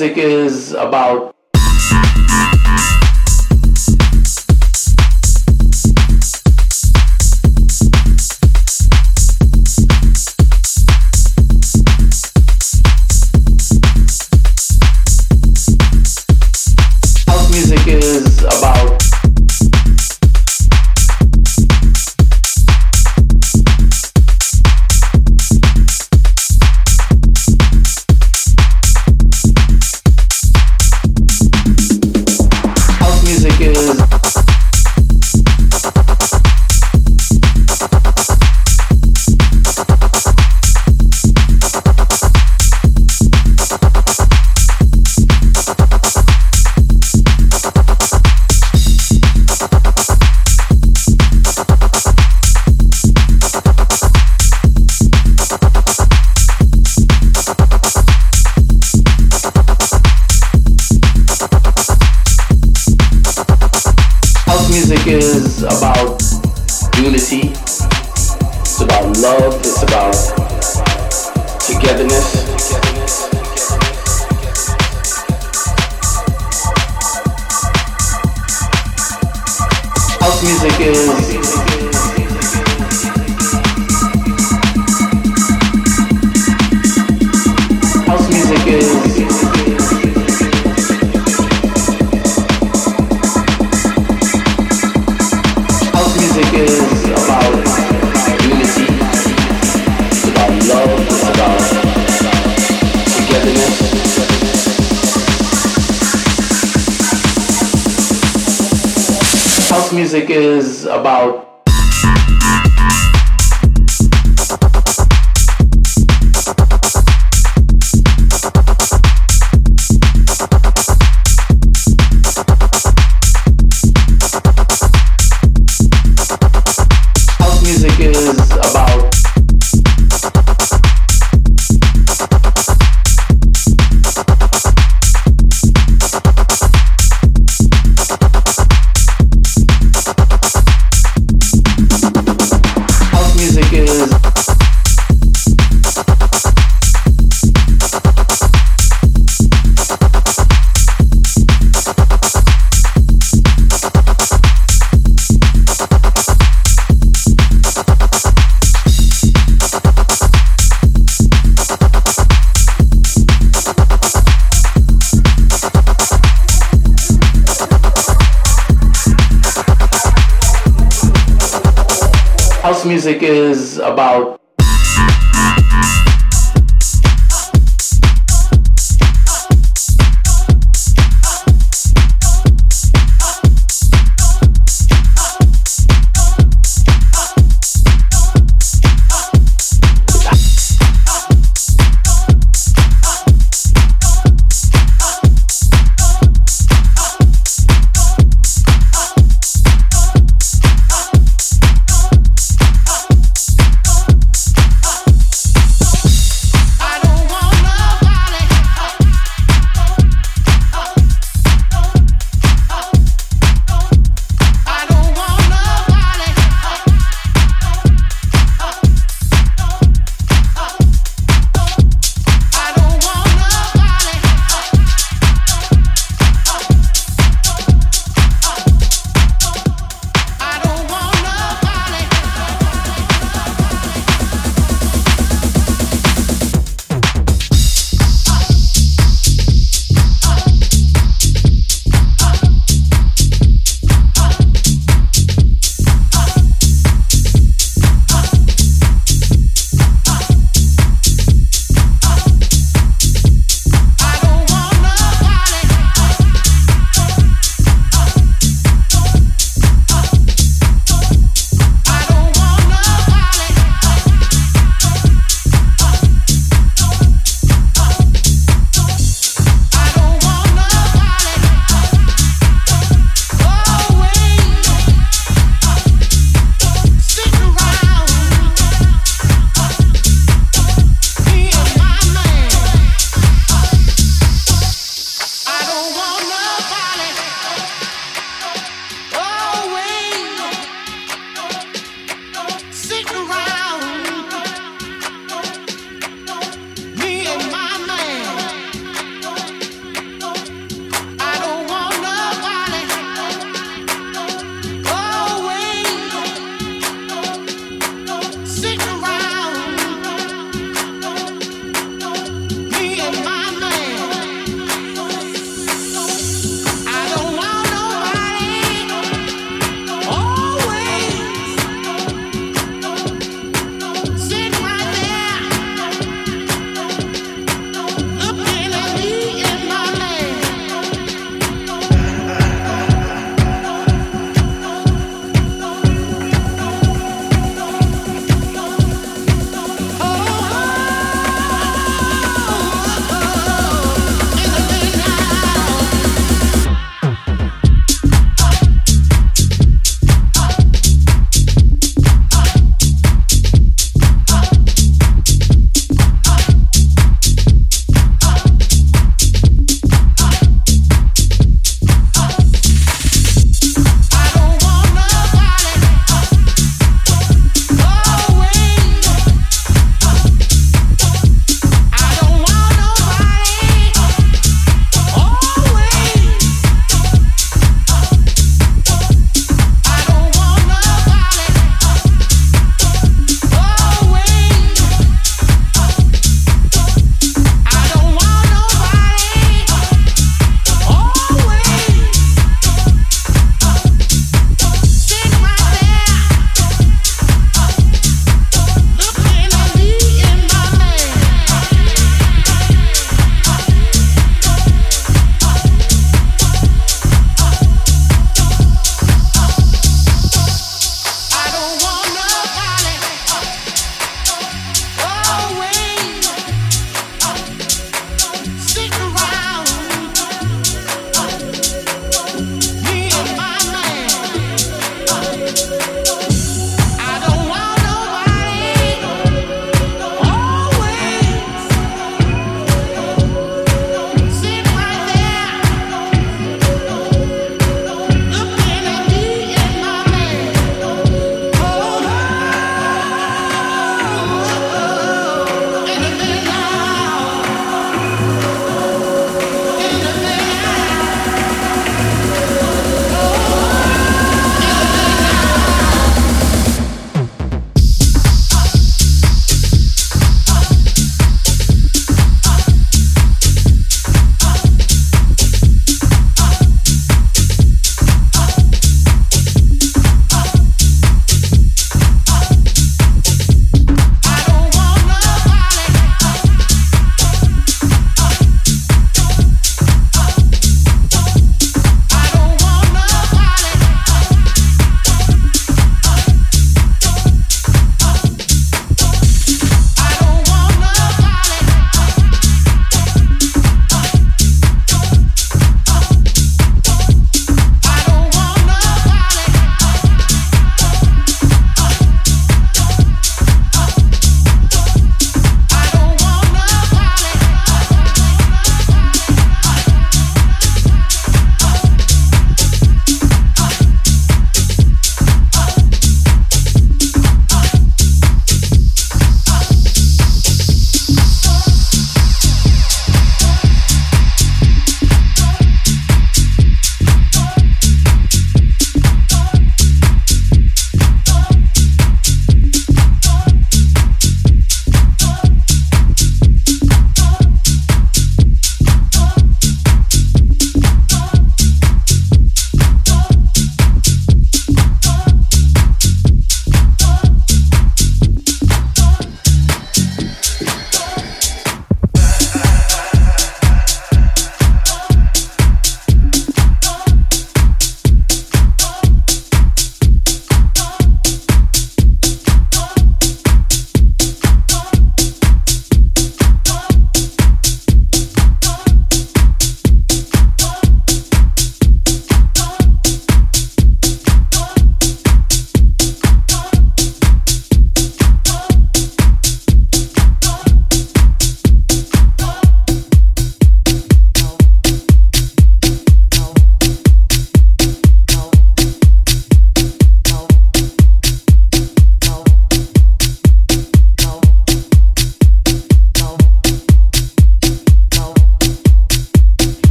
music is about music is about